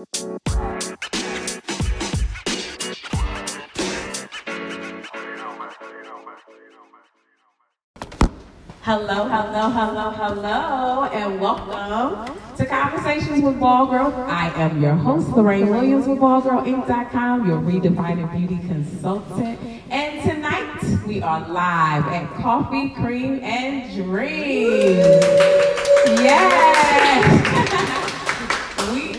Hello, hello, hello, hello, and welcome to Conversations with Ball Girl. I am your host, Lorraine Williams with BallGirlInc.com, your redefining beauty consultant. And tonight we are live at Coffee, Cream, and Dreams. Yes!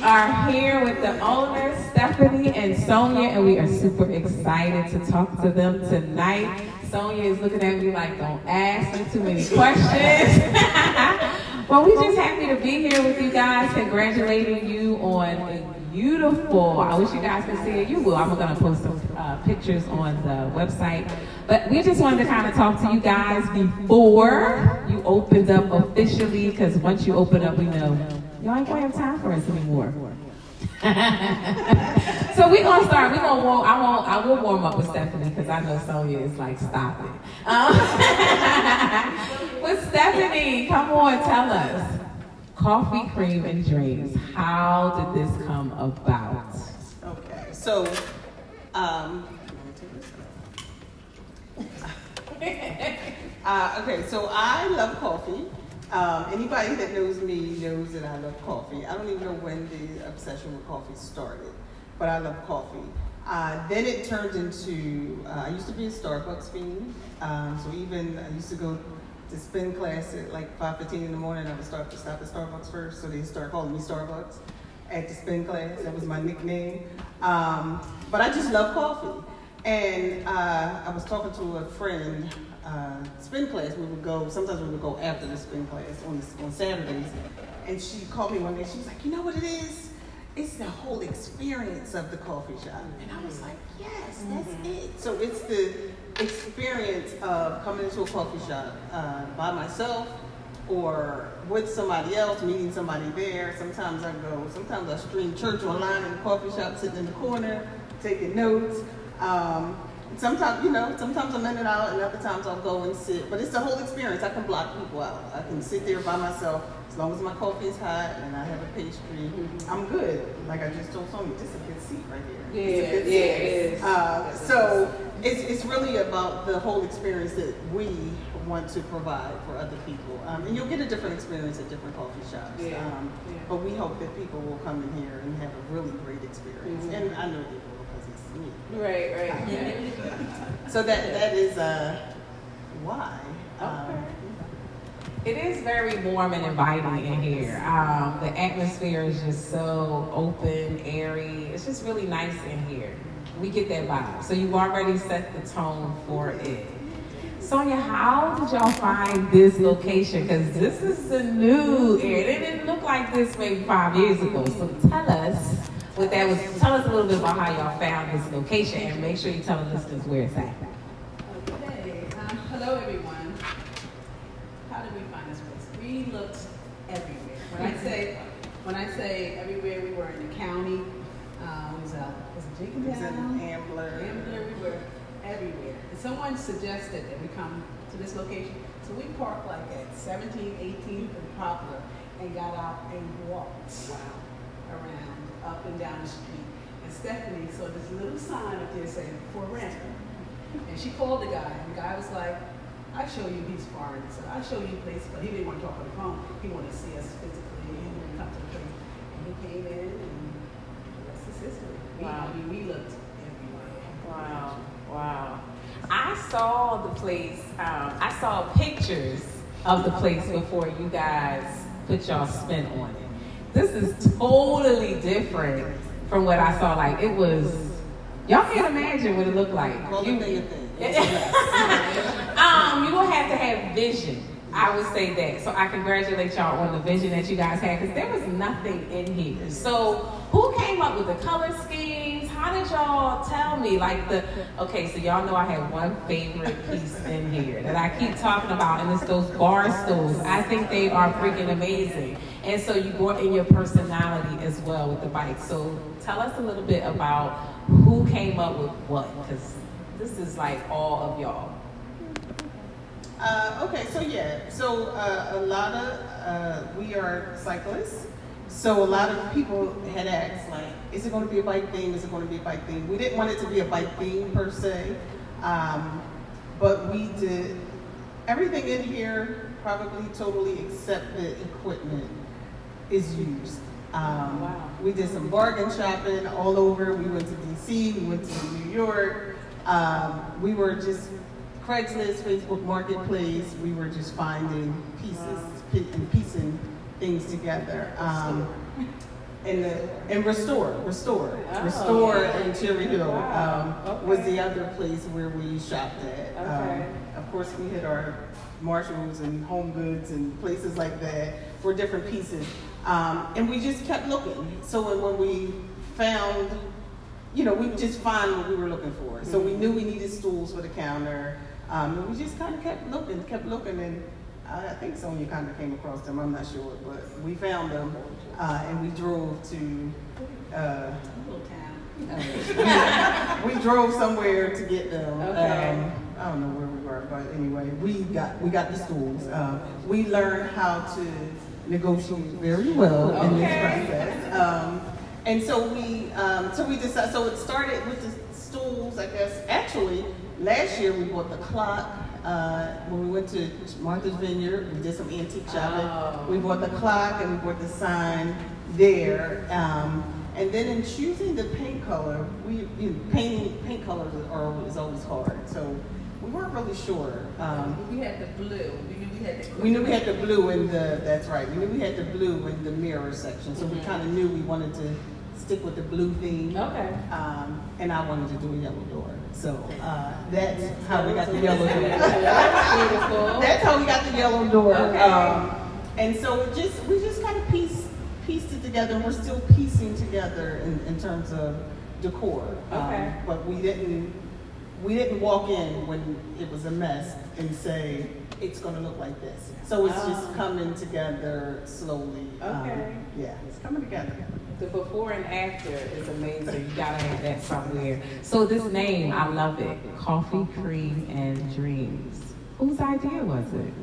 are here with the owners, Stephanie and Sonia, and we are super excited to talk to them tonight. Sonia is looking at me like, don't ask me too many questions. well, we're just happy to be here with you guys, congratulating you on beautiful, I wish you guys could see it. You will. I'm going to post some uh, pictures on the website. But we just wanted to kind of talk to you guys before you opened up officially, because once you open up, we know y'all ain't to have time for us anymore. so we're gonna start. We're gonna warm. I won't. I will warm up with Stephanie because I know Sonia is like, stop it. Um, with Stephanie, come on, tell us. Coffee, cream, and dreams. How did this come about? Okay, so um, uh, okay, so I love coffee. Um, anybody that knows me knows that I love coffee. I don't even know when the obsession with coffee started, but I love coffee. Uh, then it turned into, uh, I used to be a Starbucks fiend. Um, so even I used to go to spin class at like 5.15 in the morning. I would start to stop at Starbucks first, so they start calling me Starbucks at the spin class. That was my nickname. Um, but I just love coffee. And uh, I was talking to a friend uh, spin class, we would go, sometimes we would go after the spin class on, the, on Saturdays. And she called me one day, she was like, you know what it is? It's the whole experience of the coffee shop. And I was like, yes, that's mm-hmm. it. So it's the experience of coming into a coffee shop uh, by myself or with somebody else, meeting somebody there. Sometimes I go, sometimes I stream church online in the coffee shop, sitting in the corner, taking notes. Um, sometimes, you know, sometimes I'm in and out, and other times I'll go and sit. But it's the whole experience. I can block people out. I can sit there by myself as long as my coffee is hot and I have a pastry. Mm-hmm. I'm good. Like I just told Sonia, just a good seat right here. Yeah, yeah, seat. it is. Uh, so it's, it's really about the whole experience that we want to provide for other people. Um, and you'll get a different experience at different coffee shops. Yeah. Um, yeah. But we hope that people will come in here and have a really great experience. Mm-hmm. And I know they will because it's me. Right, right. Yeah. So that that is uh, why. Okay. Um, it is very warm and inviting in here. Um, the atmosphere is just so open, airy. It's just really nice in here. We get that vibe. So you already set the tone for it. Sonia, how did y'all find this location? Because this is the new area. It didn't look like this maybe five years ago. So tell us what that was. Tell us a little bit about how y'all found this location and make sure you tell the listeners where it's at. Okay. Um, hello, everyone. How did we find this place? We looked everywhere. When I say when I say everywhere, we were in the county. Uh, was, uh, was it Jenkintown? Ambler. Ambler. We were everywhere. And someone suggested that we come to this location. So we parked like at 17, 18 and Poplar and got out and walked wow. around up and down the street. And Stephanie saw this little sign up there saying, for rent. And she called the guy, and the guy was like, I show you he's foreign. So I show you place, but he didn't want to talk on the phone. He wanted to see us physically and come to the place. And he came in and the rest is history. Wow. I mean, we looked everywhere. Wow. Wow. I saw the place, um, I saw pictures of the place before you guys put y'all spin on it. This is totally different from what I saw. Like, it was, y'all can't imagine what it looked like. You, um, you will have to have vision. I would say that. So I congratulate y'all on the vision that you guys had because there was nothing in here. So who came up with the color scheme? How did y'all tell me? Like the okay, so y'all know I have one favorite piece in here that I keep talking about, and it's those bar stools. I think they are freaking amazing. And so you brought in your personality as well with the bike. So tell us a little bit about who came up with what, because this is like all of y'all. Uh, okay, so yeah, so uh, a lot of uh, we are cyclists. So a lot of people had asked, like, is it going to be a bike theme? Is it going to be a bike theme? We didn't want it to be a bike theme per se, um, but we did everything in here, probably totally except the equipment, is used. Um, Wow. We did some bargain shopping all over. We went to DC, we went to New York. Um, we were just Craigslist, Facebook Marketplace. We were just finding pieces pi- and piecing things together. Um, and the, and restore, restore, Oh. restore in Cherry Hill Wow. um, was the other place where we shopped at. Okay. Um, of course, we hit our Marshalls and Home Goods and places like that for different pieces. Um, and we just kept looking. So when, when we found, you know, we would just find what we were looking for. So we knew we needed stools for the counter. Um, and we just kind of kept looking, kept looking. And I think Sonia kind of came across them, I'm not sure. But we found them uh, and we drove to, uh, Little town. we drove somewhere to get them. Okay. Um, I don't know where we were, but anyway, we got we got the stools. Um, we learned how to negotiate very well in this process. Um, and so we um, so we decided. So it started with the stools, I guess. Actually, last year we bought the clock. Uh, when we went to Martha's Vineyard, we did some antique shopping. Oh. We bought the clock and we bought the sign there. Um, and then in choosing the paint color, we you know, painting paint colors are is always hard. So we weren't really sure. Um, We had the blue, we knew we had the. we knew we had the blue in the that's right. We knew we had the blue in the mirror section. So we Mhm. kind of knew we wanted to stick with the blue theme. Okay. Um, and I wanted to do a yellow door. So uh, that's how we got the yellow door. That's how we got the yellow door. Okay. Um, and so it just we just kind of pieced pieced it together, and we're still piecing together in, in terms of decor. Um, Okay. but we didn't we didn't walk in when it was a mess and say it's going to look like this. So it's Oh. just coming together slowly. Um, Okay. yeah, it's coming together. The before and after is amazing. You gotta have that somewhere. So this name, I love it. Coffee, cream, and dreams. Whose idea was it?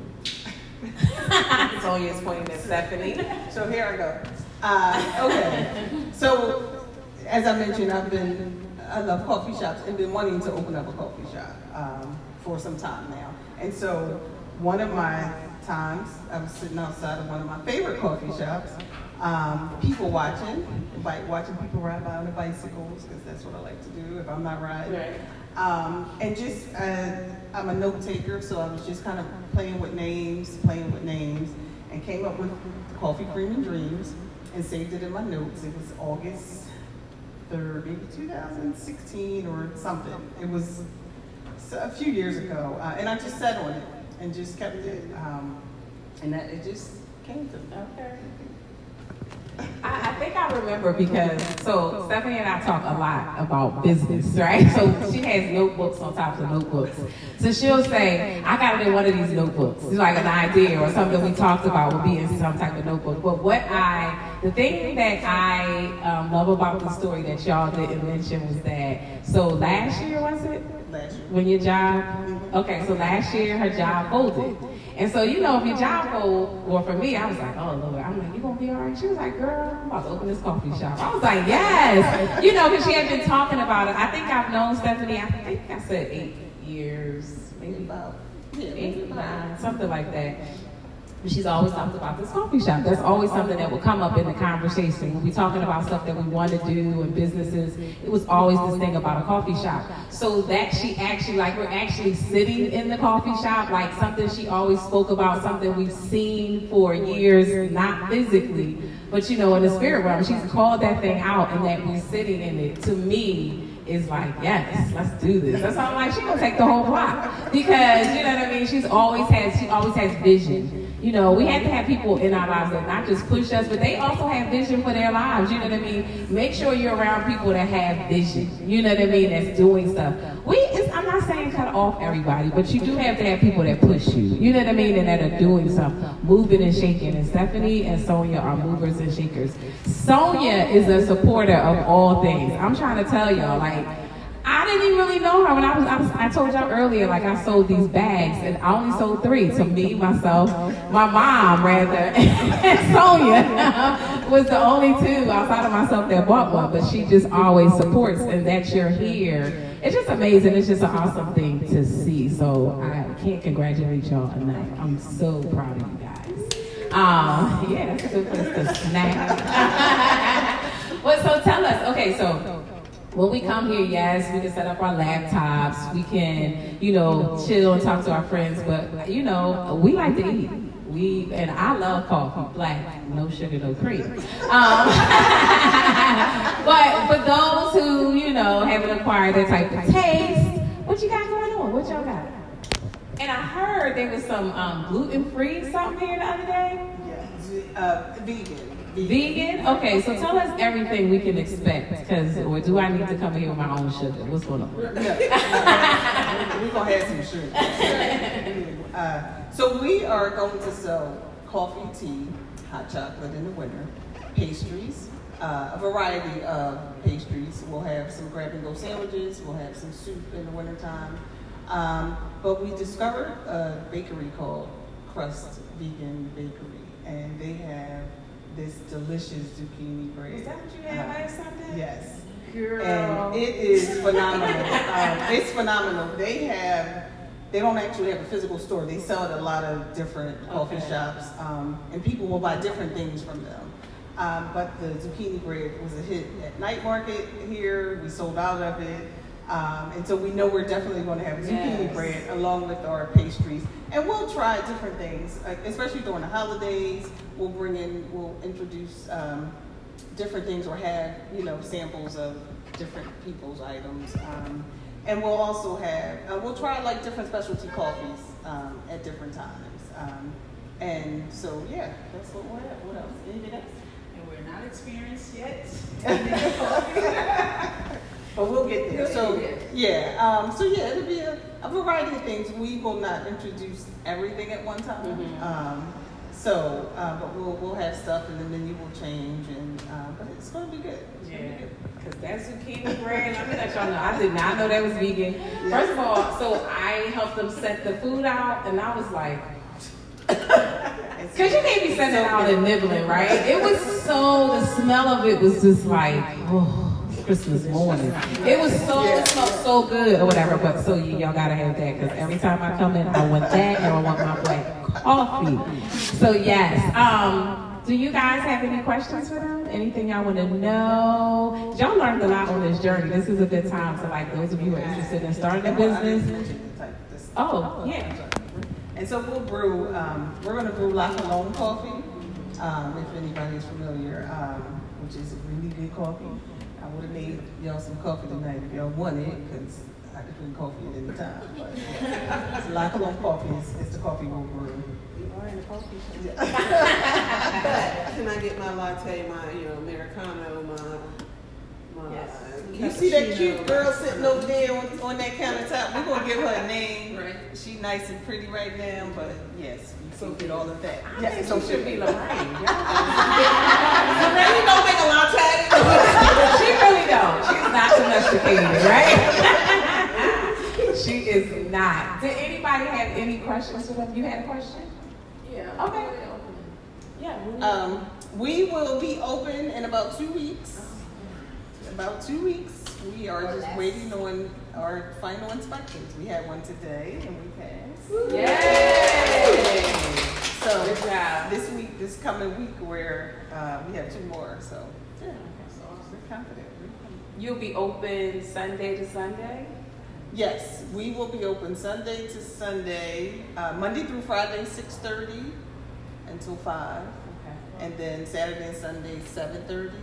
Sonia's pointing at Stephanie. So here I go. Uh, okay. So as I mentioned, I've been I love coffee shops and been wanting to open up a coffee shop um, for some time now. And so one of my times I was sitting outside of one of my favorite coffee shops, um, people watching, bike watching people ride by on the bicycles because that's what I like to do if I'm not riding. Right. Um, and just, uh, I'm a note taker, so I was just kind of playing with names, playing with names, and came up with Coffee, Cream, and Dreams, and saved it in my notes. It was August 3rd, maybe 2016 or something. It was a few years ago, uh, and I just sat on it and just kept it, um, and that it just came to me. Okay. I, I think I remember because so Stephanie and I talk a lot about business, right? So she has notebooks on top of notebooks. So she'll say, "I got it in one of these notebooks." It's like an idea or something we talked about would be in some type of notebook. But what I, the thing that I um, love about the story that y'all didn't mention was that so last year was it? Last year. when your job okay so last year her job folded. And so you know if your job fold well, for me i was like oh lord. I'm like you gonna be all right? She was like girl i'm about to open this coffee shop. I was like yes. You know because she had been talking about it. I think i've known stephanie i think i said eight years maybe About, yeah, eight nine something like that but she's always talked about this coffee shop. That's always something that will come up in the conversation. When we talking about stuff that we want to do and businesses, it was always this thing about a coffee shop. So that she actually, like we're actually sitting in the coffee shop, like something she always spoke about, something we've seen for years, not physically, but you know, in the spirit realm. She's called that thing out and that we're sitting in it. To me, is like, yes, let's do this. That's why I'm like, she gonna take the whole block. Because, you know what I mean? She's always has, she always has vision. You know, we have to have people in our lives that not just push us, but they also have vision for their lives. You know what I mean? Make sure you're around people that have vision. You know what I mean? That's doing stuff. We, I'm not saying cut off everybody, but you do have to have people that push you. You know what I mean? And that are doing stuff, moving and shaking. And Stephanie and Sonia are movers and shakers. Sonia is a supporter of all things. I'm trying to tell y'all, like, I didn't even really know her when I was, I was. I told y'all earlier, like I sold these bags, and I only sold three to me, myself, my mom, rather, and Sonia. was the only two outside of myself that bought one, but she just always supports, and that you're here. It's just amazing. It's just an awesome thing to see. So I can't congratulate y'all enough. I'm so proud of you guys. Um, yeah, that's a good place to snack. well, so tell us. Okay, so when we come here, yes, we can set up our laptops. We can, you know, chill and talk to our friends. But you know, we like to eat. We and I love coffee, black, no sugar, no cream. Um, but for those who, you know, haven't acquired that type of taste, what you got going on? What y'all got? And I heard there was some um, gluten-free something here the other day. Yeah, uh, vegan. Vegan? Okay, so tell us everything we can expect, because do I need to come here with my own sugar? What's going on? We're gonna have some sugar. Uh, so we are going to sell coffee, tea, hot chocolate in the winter, pastries, uh, a variety of pastries. We'll have some grab and go sandwiches. We'll have some soup in the wintertime. Um, but we discovered a bakery called Crust Vegan Bakery, and they have this delicious zucchini bread. Is that what you had last Sunday? Yes. Girl. And it is phenomenal. um, it's phenomenal. They have, they don't actually have a physical store. They sell at a lot of different coffee Okay. shops, um, and people will buy different things from them. Um, but the zucchini bread was a hit at night market here. We sold out of it. Um, and so we know we're definitely going to have zucchini Yes. bread along with our pastries. And we'll try different things, especially during the holidays. We'll bring in, we'll introduce um, different things or have, you know, samples of different people's items. Um, and we'll also have, uh, we'll try like different specialty coffees um, at different times. Um, and so, yeah, that's what we're at. What else? Anything else? And we're not experienced yet. But we'll get there. So, yeah, um, so yeah, it'll be a, a variety of things. We will not introduce everything at one time. Mhm. Um, so, uh, but we'll, we'll have stuff and the menu will change and, uh, but it's gonna be good. It's gonna be Yeah, good. because that zucchini bread, let me let y'all know, I did not know that was vegan. First of all, so I helped them set the food out, and I was like, because you can't be setting it out and nibbling, right? It was so, the smell of it was just like, oh, Christmas morning. It was so, it smelled so good or whatever, but so y- y'all gotta have that, because every time I come in, I want that, and I want my black coffee. So yes, um, do you guys have any questions for them? Anything y'all want to know? Y'all learned a lot on this journey. This is a good time to like those of you who are interested in starting a business. Oh, yeah. And so we'll brew, um, we're gonna brew La Colombe coffee, um, if anybody's familiar, um, which is really good coffee. I would have made y'all some coffee tonight if y'all wanted, because I could drink coffee at any time. But yeah. So La Colombe coffee is, is the coffee we'll brew. Can I get my latte, my, you know, Americano, my, my. Yes. You see that cute girl sitting over there on, on that countertop? We're gonna give her a name. Right. She nice and pretty right now, but yes, you So can get all of that. I Yes, think so she should be Lorraine. Lorraine. Lorraine don't make a latte. she really don't. She's not domesticated, right? she is not. Did anybody have any questions for them? You had a question? Yeah. Okay. Yeah. we- Um, we will be open in about two weeks. About two weeks. We are just waiting on our final inspections. We had one today and we passed. Yay! So Good job. this week, this coming week, where uh, we have two more. So yeah, so we're confident. You'll be open Sunday to Sunday? Yes, we will be open Sunday to Sunday, uh, Monday through Friday, six thirty until five. Okay. And then Saturday and Sunday, seven thirty,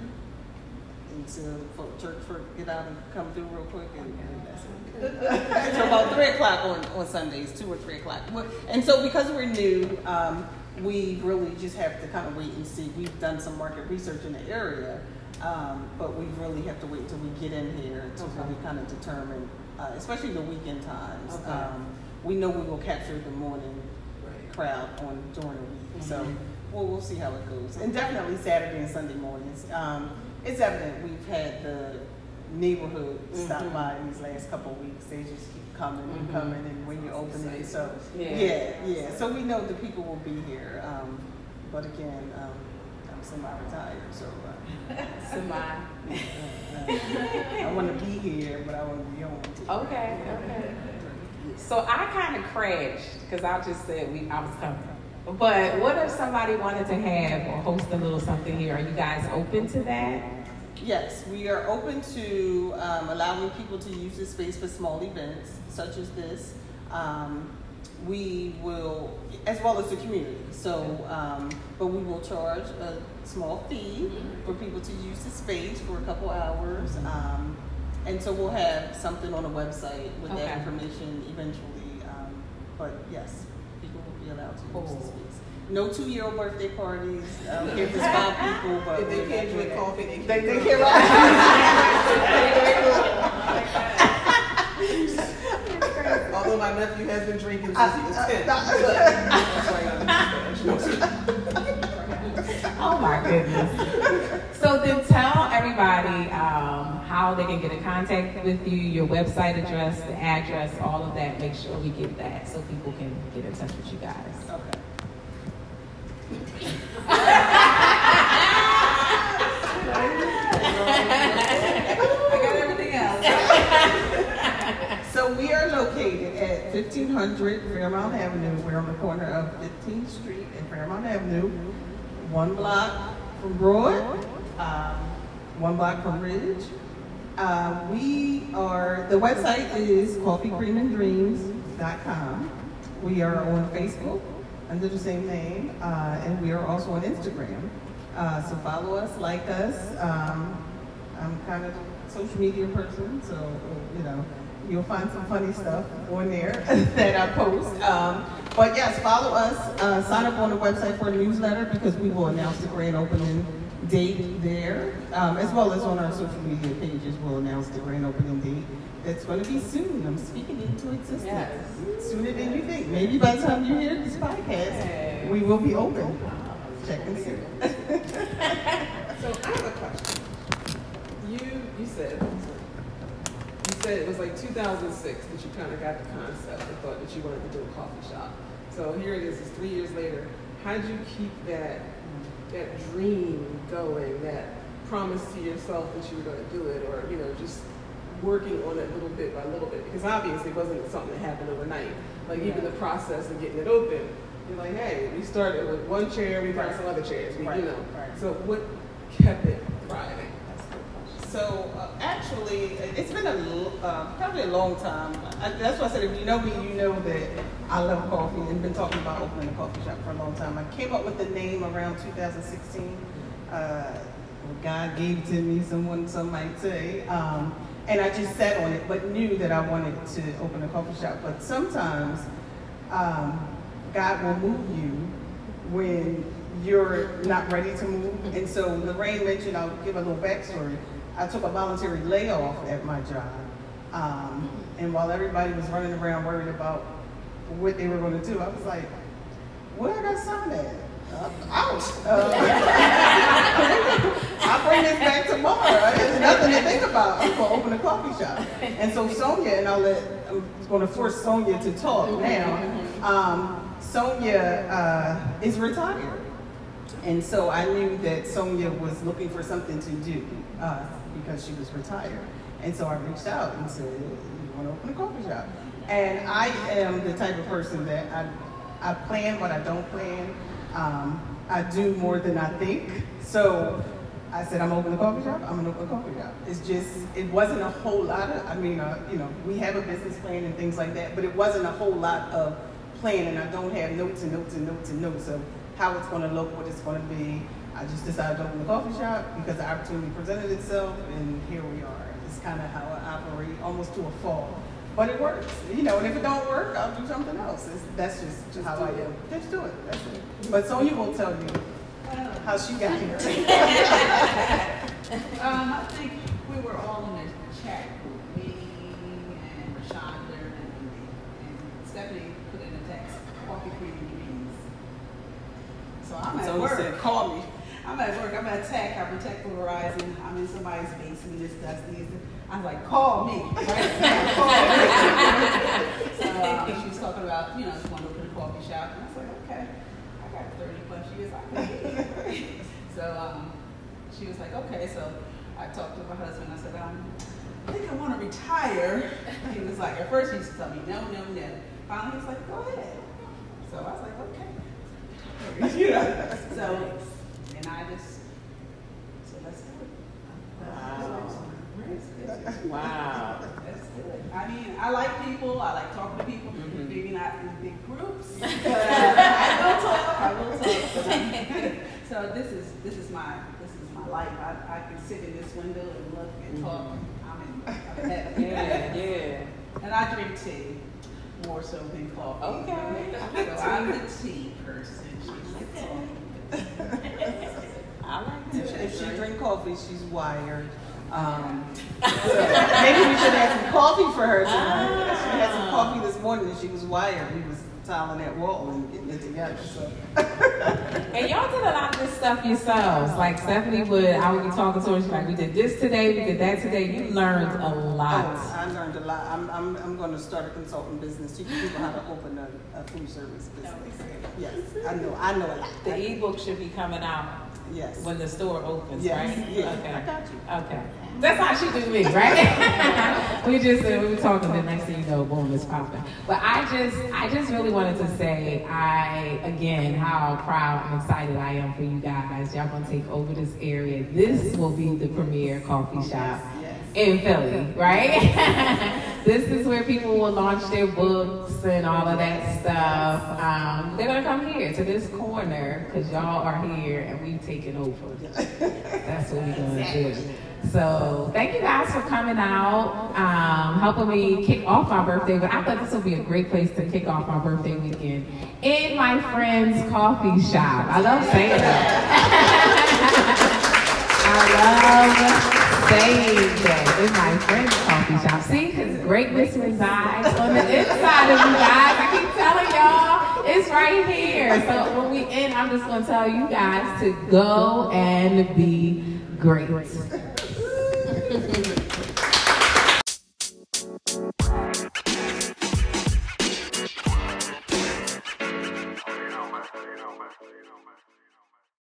until the folk- church folk get out and come through real quick, and, and that's it. so about three o'clock on, on Sundays, two or three o'clock. And so because we're new, um, we really just have to kind of wait and see. We've done some market research in the area, um, but we really have to wait until we get in here to Okay. really kind of determine, uh, especially the weekend times. Okay. Um, we know we will capture the morning crowd on during the week. So Mhm. we'll, we'll see how it goes. And definitely Saturday and Sunday mornings. Um, it's evident we've had the neighborhood stop Mhm. by these last couple of weeks. They just keep coming and Mhm. coming and when you open it. So Yeah. yeah, yeah. So we know the people will be here. Um, but again, um, I'm semi-retired, so. Uh, Semi. uh, I want to be here, but I want to be home. too. Okay, okay. So I kind of crashed because I just said we I was coming. But what if somebody wanted to have or host a little something here? Are you guys open to that? Yes, we are open to um, allowing people to use this space for small events such as this. Um, we will, as well as the community. So, um, but we will charge a small fee for people to use the space for a couple hours. Um, and so we'll have something on the website with Okay. that information eventually. Um, but yes, people will be allowed to use Cool. the space. No two-year-old birthday parties. Um, if there's five people, but If they we're not can't doing drink that. coffee, they They, can't. they can't. My nephew has been drinking since I- he was I- ten. Oh my goodness. So then tell everybody um, how they can get in contact with you, your website address, the address, all of that. Make sure we get that so people can get in touch with you guys. Okay. I got everything else. So we are located at 1500 Fairmount Avenue. We're on the corner of 15th Street and Fairmount Avenue, one block from Broad, um, one block from Ridge. Uh, we are, the website is coffeecreamanddreams.com. We are on Facebook under the same name, uh, and we are also on Instagram. Uh, so follow us, like us. Um, I'm kind of a social media person, so you know you'll find some funny stuff on there that I post. Um, but yes, follow us. Uh, sign up on the website for a newsletter because we will announce the grand opening date there, um, as well as on our social media pages. We'll announce the grand opening date. It's going to be soon. I'm speaking into existence. Yes. Sooner than you think. Maybe by the time you hear this podcast, we will be open. Check and see. So I have a question. You you said said it was like 2006 that you kind of got the concept and thought that you wanted to do a coffee shop. So here it is. It's three years later. How did you keep that that dream going? That promise to yourself that you were going to do it, or you know, just working on it little bit by little bit? Because obviously it wasn't something that happened overnight. Like even the process of getting it open. You're like, hey, we started with one chair, we got some other chairs, we, Right, you know. right. So what kept it? So uh, actually, it's been a uh, probably a long time. I, that's why I said if you know me, you know that I love coffee and been talking about opening a coffee shop for a long time. I came up with the name around 2016. Uh, God gave it to me, someone some might say, um, and I just sat on it, but knew that I wanted to open a coffee shop. But sometimes um, God will move you when you're not ready to move. And so Lorraine mentioned, I'll give a little backstory. I took a voluntary layoff at my job. Um, and while everybody was running around worried about what they were going to do, I was like, where I got signed? Uh, out. Uh, I'll bring this back tomorrow. There's nothing to think about. I'm going to open a coffee shop. And so Sonia, and I'll let, I'm going to force Sonia to talk now. Um, Sonia uh, is retired. And so I knew that Sonia was looking for something to do uh, because she was retired. And so I reached out and said, you want to open a coffee shop? And I am the type of person that I, I plan what I don't plan. Um, I do more than I think. So I said, I'm opening a coffee shop. I'm gonna open a coffee shop. It's just, it wasn't a whole lot of, I mean, uh, you know, we have a business plan and things like that, but it wasn't a whole lot of planning. I don't have notes and notes and notes and notes of how it's gonna look, what it's gonna be. I just decided to open a coffee shop because the opportunity presented itself, and here we are. It's kind of how I operate, almost to a fault. But it works, you know. And if it don't work, I'll do something else. It's, that's just, Just how I am. Just do it. That's it. But Sonia will tell you how she got here. Um, I think we were all in a chat group, me and Rashonda and, and Stephanie put in a text, coffee cream dreams. So I'm at work. said, "Call me." I'm at work. I'm at Tech. Tech for Verizon. I'm in somebody's basement. It's dusty. I was like, call me. Right? call me. so um, she was talking about, you know, she wanted to open a coffee shop. And I was like, okay. I got 30 plus years. I can. So um, she was like, okay. So I talked to my husband. I said, um, I think I want to retire. He was like, at first he used to tell me, no, no, no. Finally, he was like, go ahead. So I was like, okay. know. So, and I just, so let's do it. Wow. Let's do. I mean, I like people. I like talking to people. Mhm. Maybe not in big groups, but I will talk. I will talk. But I'm- so this is this is my this is my life. I, I can sit in this window and look and talk. I'm in, I'm in heaven. Yeah, yeah. And I drink tea more so than coffee. Okay. So I'm the tea person. She's the coffee. I like If, that. if she drink coffee, she's wired. Um, so maybe we should have some coffee for her tonight. She had some coffee this morning and she was wired. We was tiling that wall and getting it together. So. And y'all did a lot of this stuff yourselves. Like Stephanie would, I would be talking to her, she's like, we did this today, we did that today. You learned a Oh, lot. I learned a lot. I'm, I'm, I'm going to start a consulting business, teaching people how to open a, a food service business. Yes, I know, I know a lot. The ebook should be coming out Yes. when the store opens, Yes, right? yeah, Okay. I got you. Okay. That's how she do me, right? we just uh, we were talking, the next thing you know, boom, it's popping. But I just I just really wanted to say I again how proud and excited I am for you guys. Y'all gonna take over this area. This will be the premier coffee shop in Philly, right? this is where people will launch their books and all of that stuff. Um, they're gonna come here to this corner because y'all are here and we've taken over. That's what we're gonna do. So thank you guys for coming out, um, helping me kick off my birthday. But I thought this would be a great place to kick off my birthday weekend in my friend's coffee shop. I love saying that. I love saying that in my friend's coffee shop. See, because greatness resides on the inside of you guys. I keep telling y'all, it's right here. So when we end, I'm just gonna tell you guys to go and be great. Gracias.